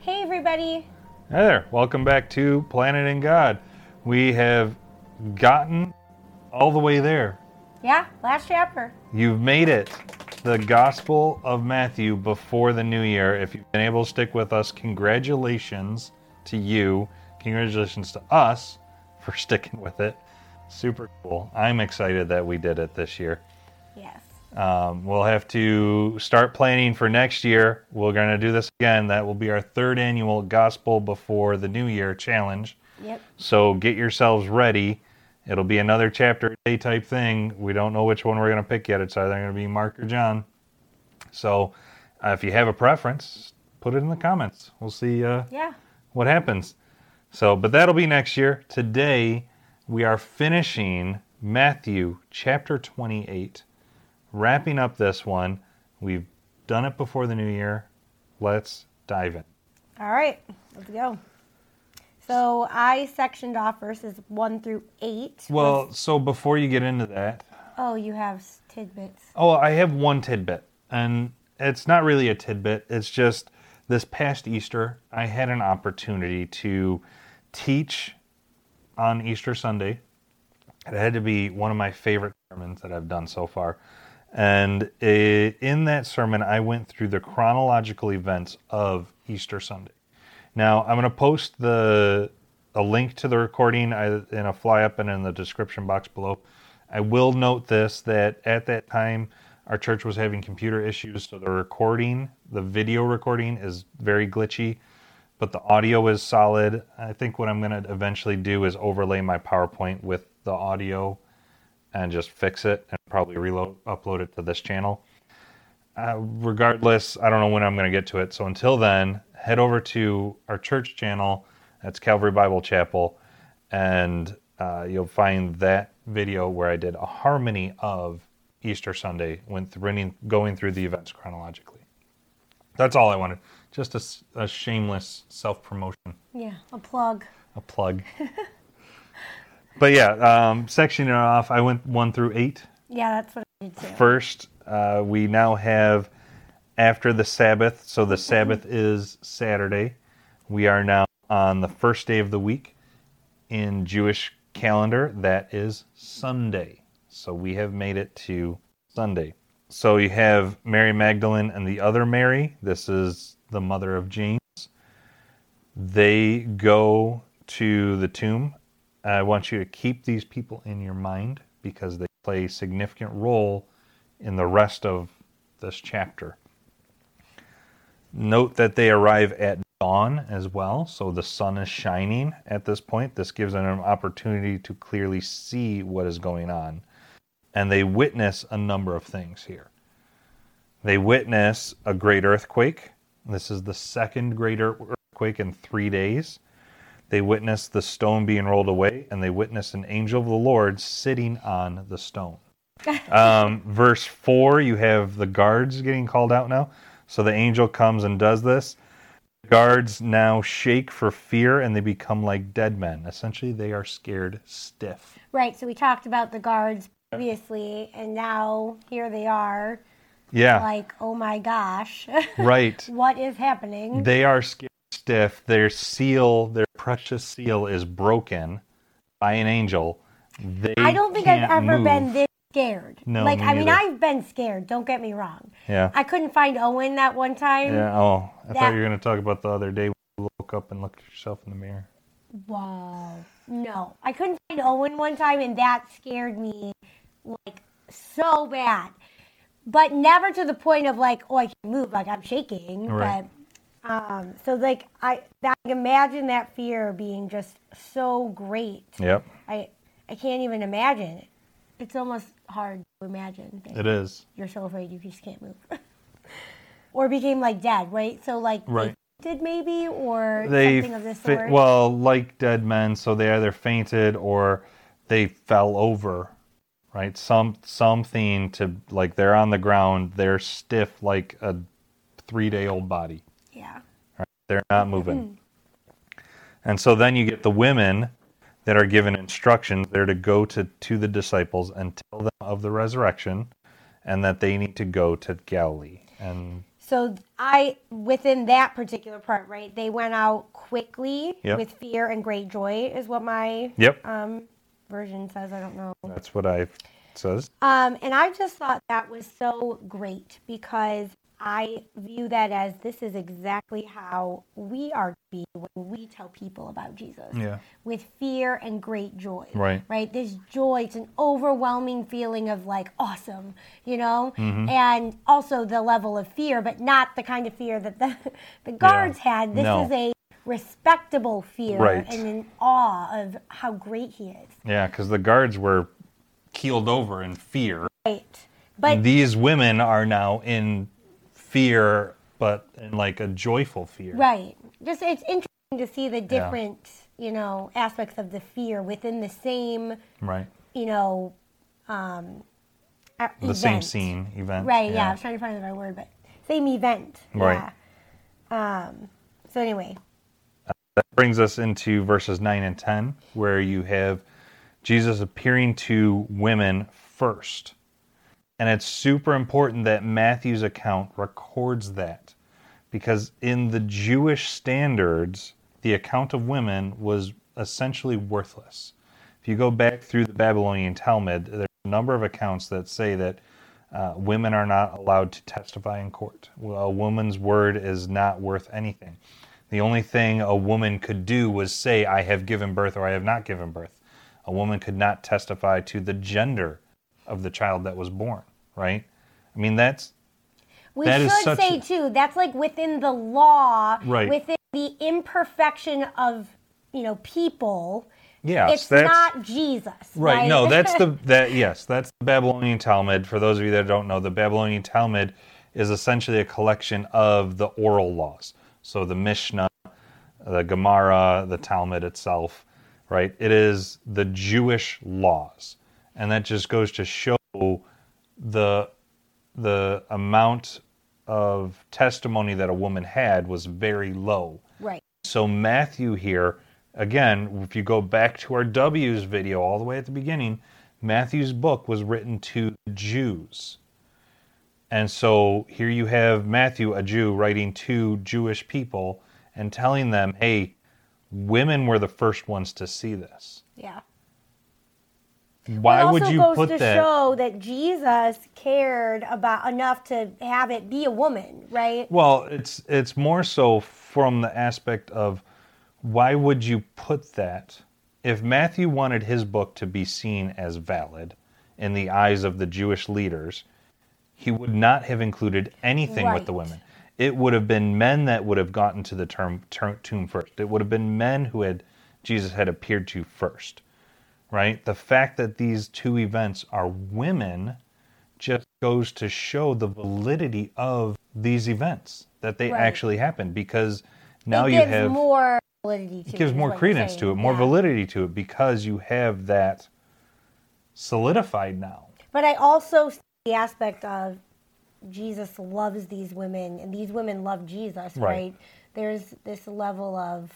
Hey, everybody. Hi there. Welcome back to Planted in God. We have gotten all the way there. Yeah, last chapter. You've made it. The Gospel of Matthew before the new year. If you've been able to stick with us, congratulations to you. Congratulations to us for sticking with it. Super cool. I'm excited that we did it this year. Yes. Um, we'll have to start planning for next year. We're going to do this again. That will be our third annual Gospel Before the New Year challenge. Yep. So get yourselves ready. It'll be another chapter a day type thing. We don't know which one we're going to pick yet. It's either going to be Mark or John. So uh, if you have a preference, put it in the comments. We'll see uh, Yeah. what happens. So, but that'll be next year. Today, we are finishing Matthew chapter 28, wrapping up this one. We've done it before the new year. Let's dive in. All right, let's go. So I sectioned off verses 1 through 8. Well, so before you get into that, Oh, you have tidbits. oh, I have one tidbit, and it's not really a tidbit. It's just this past Easter, I had an opportunity to teach on Easter Sunday. It had to be one of my favorite sermons that I've done so far. And in that sermon, I went through the chronological events of Easter Sunday. Now, I'm going to post the a link to the recording in a fly up and in the description box below. I will note this that at that time, our church was having computer issues, so the recording, the video recording, is very glitchy, but the audio is solid. I think what I'm going to eventually do is overlay my PowerPoint with the audio and just fix it and probably reload upload it to this channel. Uh, regardless, I don't know when I'm going to get to it. So until then, head over to our church channel. That's Calvary Bible Chapel, and uh, you'll find that video where I did a harmony of Easter Sunday, went through, going through the events chronologically. That's all I wanted. Just a shameless self promotion, Yeah, a plug. a plug. but yeah, um, sectioning it off, I went one through eight. Yeah, that's what I did too. First, uh, we now have after the Sabbath. So the Sabbath is Saturday. We are now on the first day of the week in Jewish calendar. That is Sunday. So we have made it to Sunday. So you have Mary Magdalene and the other Mary. This is the mother of James. They go to the tomb. I want you to keep these people in your mind because they play a significant role in the rest of this chapter. Note that they arrive at dawn as well, so the sun is shining at this point. This gives them an opportunity to clearly see what is going on. And they witness a number of things here. They witness a great earthquake. This is the second great earthquake in three days. They witness the stone being rolled away, and they witness an angel of the Lord sitting on the stone. um, verse 4, you have the guards getting called out now. So the angel comes and does this. The guards now shake for fear and they become like dead men. Essentially, they are scared stiff. Right, so we talked about the guards previously, and now here they are, Yeah, like, oh my gosh, right. what is happening? They are scared stiff. Their seal, their precious seal, is broken by an angel. They I don't think I've ever move. been this scared. No, like me I mean. I've been scared. Don't get me wrong. Yeah. I couldn't find Owen that one time. Yeah. Oh, I That- thought you were going to talk about the other day when you woke up and looked at yourself in the mirror. Wow. No, I couldn't find Owen one time, and that scared me like so bad. But never to the point of like, oh, I can't move, like I'm shaking. Right. But um, so like I, I imagine that fear being just so great. Yep. I, I can't even imagine. It's almost hard to imagine. It is. You're so afraid you just can't move. or became like dead, right? So like Right. they did maybe or they something of this sort. well like dead men so they either fainted or they fell over right some something to like they're on the ground they're stiff like a three day old body. They're not moving and so then you get the women that are given instructions they're to go to to the disciples and tell them of the resurrection and that they need to go to galilee and So I within that particular part, right? They went out quickly Yep. with fear and great joy, is what my Yep. um, version says. I don't know. That's what I says. Um, and I just thought that was so great because I view that as this is exactly how we are to be when we tell people about Jesus. Yeah. With fear and great joy. Right. Right. This joy, it's an overwhelming feeling of like awesome, you know? Mm-hmm. And also the level of fear, but not the kind of fear that the, the guards had. This No. is a respectable fear Right. and an awe of how great he is. Yeah, because the guards were keeled over in fear. Right. But These women are now in fear, but in like a joyful fear. Right. Just it's interesting to see the different, you know, aspects of the fear within the same, Right. you know, um, The same scene, event. Right. Yeah. I was trying to find the right word, but same event. Right. Yeah. Um. So anyway, That brings us into verses 9 and 10, where you have Jesus appearing to women first. And it's super important that Matthew's account records that because in the Jewish standards, the account of women was essentially worthless. If you go back through the Babylonian Talmud, there are a number of accounts that say that uh, women are not allowed to testify in court. A woman's word is not worth anything. The only thing a woman could do was say, I have given birth or I have not given birth. A woman could not testify to the gender of the child that was born, right? I mean, that's we That is should say a- too that's like within the law, Right. within the imperfection of you know people. yes, it's that's not Jesus. right. No, that's the that yes, that's the Babylonian Talmud. For those of you that don't know, the Babylonian Talmud is essentially a collection of the oral laws. So the Mishnah, the Gemara, the Talmud itself, right? It is the Jewish laws, and that just goes to show the the amount of testimony that a woman had was very low. right. So Matthew here, again, if you go back to our W's video all the way at the beginning, Matthew's book was written to Jews. And so here you have Matthew, a Jew, writing to Jewish people and telling them, hey, women were the first ones to see this. Yeah. Why it would also you goes put to that? show that Jesus cared about enough to have it be a woman, right? Well, it's it's more so from the aspect of why would you put that if Matthew wanted his book to be seen as valid in the eyes of the Jewish leaders, he would not have included anything with the women. It would have been men that would have gotten to the term, ter- tomb first. It would have been men who had Jesus had appeared to first. Right? The fact that these two events are women just goes to show the validity of these events that they Right. actually happened because now it you have more validity to it gives more credence to it, more Yeah. validity to it because you have that solidified now. But I also see the aspect of Jesus loves these women, and these women love Jesus, Right. right? There's this level of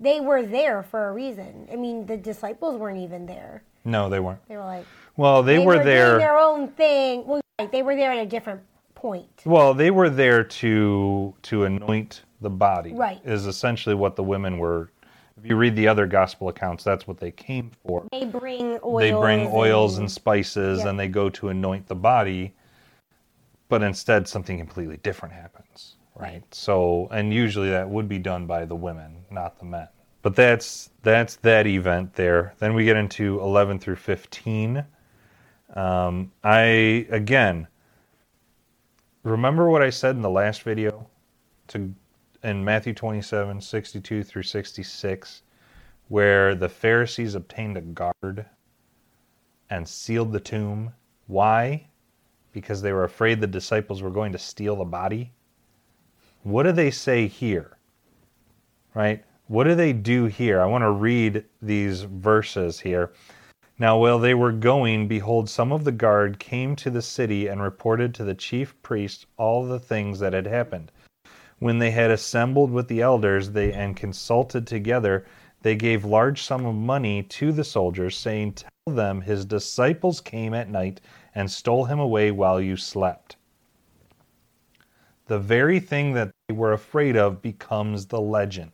they were there for a reason. I mean, the disciples weren't even there. No, they weren't. They were like Well, they, they were, doing there. their own thing. Well, right, they were there at a different point. Well, they were there to to anoint the body. Right. Is essentially what the women were. If you read the other gospel accounts, that's what they came for. They bring oils. they bring oils and and spices Yeah. and they go to anoint the body but instead something completely different happens right so and usually that would be done by the women not the men but that's that's that event there then we get into 11 through 15 um, i again remember what i said in the last video to in matthew 27 62 through 66 where the pharisees obtained a guard and sealed the tomb. Why? Because they were afraid the disciples were going to steal the body. What do they say here? Right? What do they do here? I want to read these verses here. Now, while they were going, behold, some of the guard came to the city and reported to the chief priests all the things that had happened. When they had assembled with the elders they and consulted together, they gave large sum of money to the soldiers, saying, Tell them his disciples came at night and stole him away while you slept. The very thing that they were afraid of becomes the legend.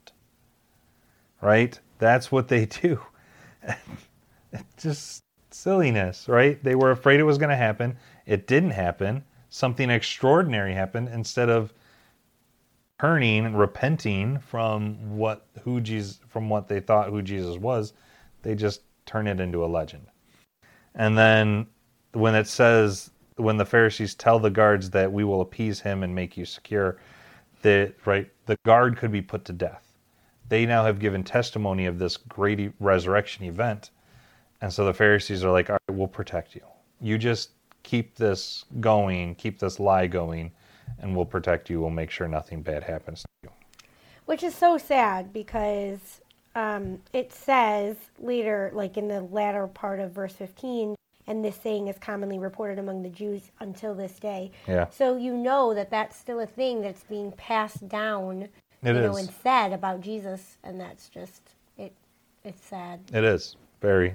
Right? That's what they do. just silliness, right? They were afraid it was going to happen. It didn't happen. Something extraordinary happened instead of turning and repenting from what who Jesus from what they thought who Jesus was, they just turn it into a legend. And then when it says when the Pharisees tell the guards that we will appease him and make you secure, that right the guard could be put to death. They now have given testimony of this great resurrection event. And so the Pharisees are like, all right, we'll protect you. You just keep this going, keep this lie going, and we'll protect you. We'll make sure nothing bad happens to you. Which is so sad because um, it says later, like in the latter part of verse 15, and this saying is commonly reported among the Jews until this day. Yeah. So you know that that's still a thing that's being passed down, It you know, and said about Jesus, and that's just it. It's sad. It is very.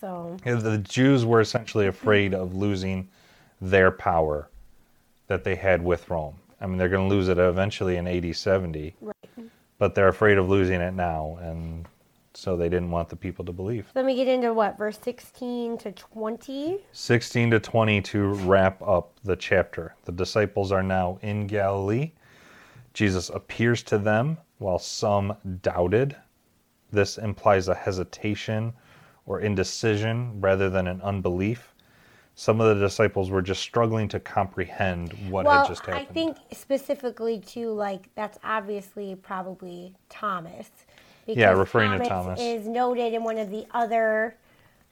So The Jews were essentially afraid of losing their power that they had with Rome. I mean, they're going to lose it eventually in AD 70, right. but they're afraid of losing it now, and so they didn't want the people to believe. Let me get into what verse 16 to 20. 16 to 20 to wrap up the chapter. The disciples are now in Galilee. Jesus appears to them while some doubted. This implies a hesitation or indecision rather than an unbelief. Some of the disciples were just struggling to comprehend what well, had just happened. I think specifically to like that's obviously probably Thomas. Yeah, referring to Thomas. is noted in one of the other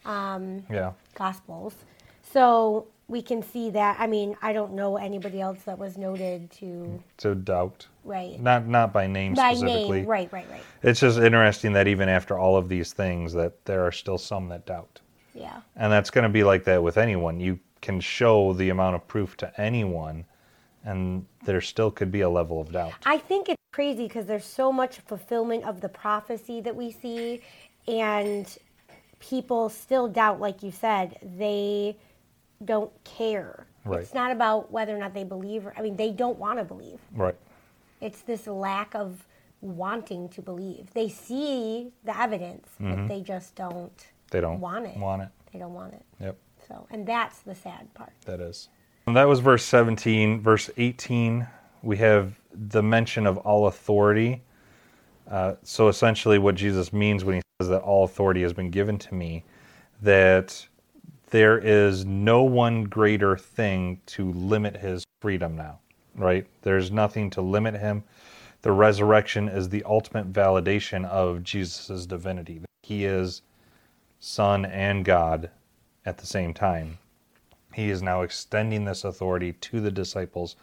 um, yeah. gospels, so we can see that. I mean, I don't know anybody else that was noted to To doubt. right Not not by name by specifically. name. Right, right, right. It's just interesting that even after all of these things that there are still some that doubt. Yeah, And that's going to be like that with anyone. You can show the amount of proof to anyone, and there still could be a level of doubt. I think it's crazy because there's so much fulfillment of the prophecy that we see, and people still doubt, like you said, they don't care. Right. It's not about whether or not they believe. Or, I mean, they don't want to believe. Right. It's this lack of wanting to believe. They see the evidence, but they just don't. Mm-hmm. They don't want it. Want it. They don't want it. Yep. So, and that's the sad part. That is. That was verse 17. Verse 18, we have the mention of all authority. Uh, so essentially, what Jesus means when he says that all authority has been given to me, that there is no one greater thing to limit his freedom now, right? There's nothing to limit him. The resurrection is the ultimate validation of Jesus' divinity. He is Son and God at the same time he is now extending this authority to the disciples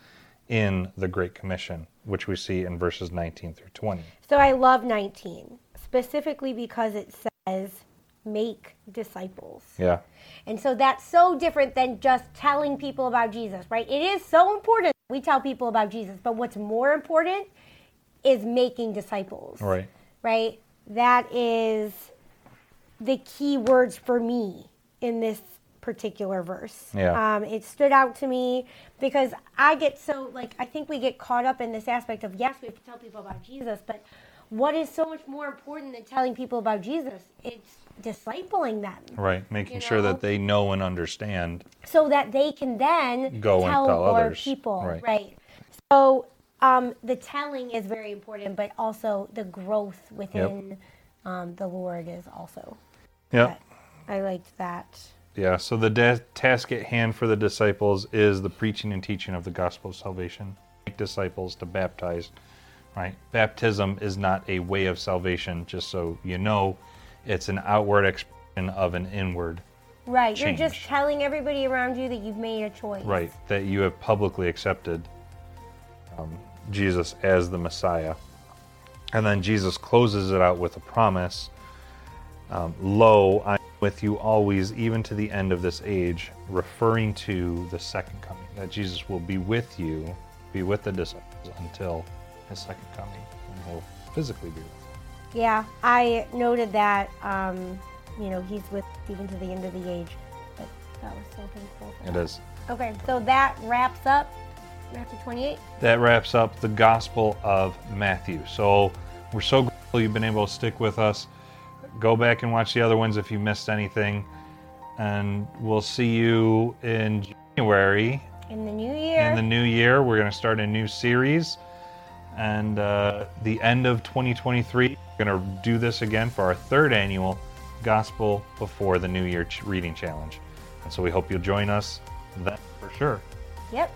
in the Great Commission, which we see in verses 19 through 20. So I love 19, specifically because it says, make disciples. Yeah, And so that's so different than just telling people about Jesus, right? It is so important we tell people about Jesus, but what's more important is making disciples, right. right? That is the key words for me in this particular verse. Yeah. Um, it stood out to me because I get so, like, I think we get caught up in this aspect of, yes, we have to tell people about Jesus, but what is so much more important than telling people about Jesus? It's discipling them Right. Making You sure that they know and understand. so that they can then Go and tell, tell more others. people. Right. So um, the telling is very important, but also the growth within um, the Lord is also. Yeah. I liked that. Yeah. So the da- task at hand for the disciples is the preaching and teaching of the gospel of salvation. Make disciples to baptize. Right. Baptism is not a way of salvation, just so you know. It's an outward expression of an inward. Right. You're just telling everybody around you that you've made a choice. Right, that you have publicly accepted um, Jesus as the Messiah. And then Jesus closes it out with a promise um, Lo, I'm with you always, even to the end of this age, referring to the second coming. That Jesus will be with you, be with the disciples until his second coming, and he'll physically be with you. Yeah. I noted that, um, you know, he's with even to the end of the age. But that was so thankful. For It that. is. Okay. So that wraps up Matthew 28. that wraps up the Gospel of Matthew. So we're so grateful you've been able to stick with us. Go back and watch the other ones if you missed anything. And we'll see you in January. In the new year. In the new year, we're going to start a new series. And uh, the end of 2023, we're going to do this again for our third annual Gospel Before the New Year Reading Challenge. And so we hope you'll join us then for sure. yep.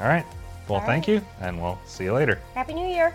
All right. Well, All thank you, and we'll see you later. Happy New Year.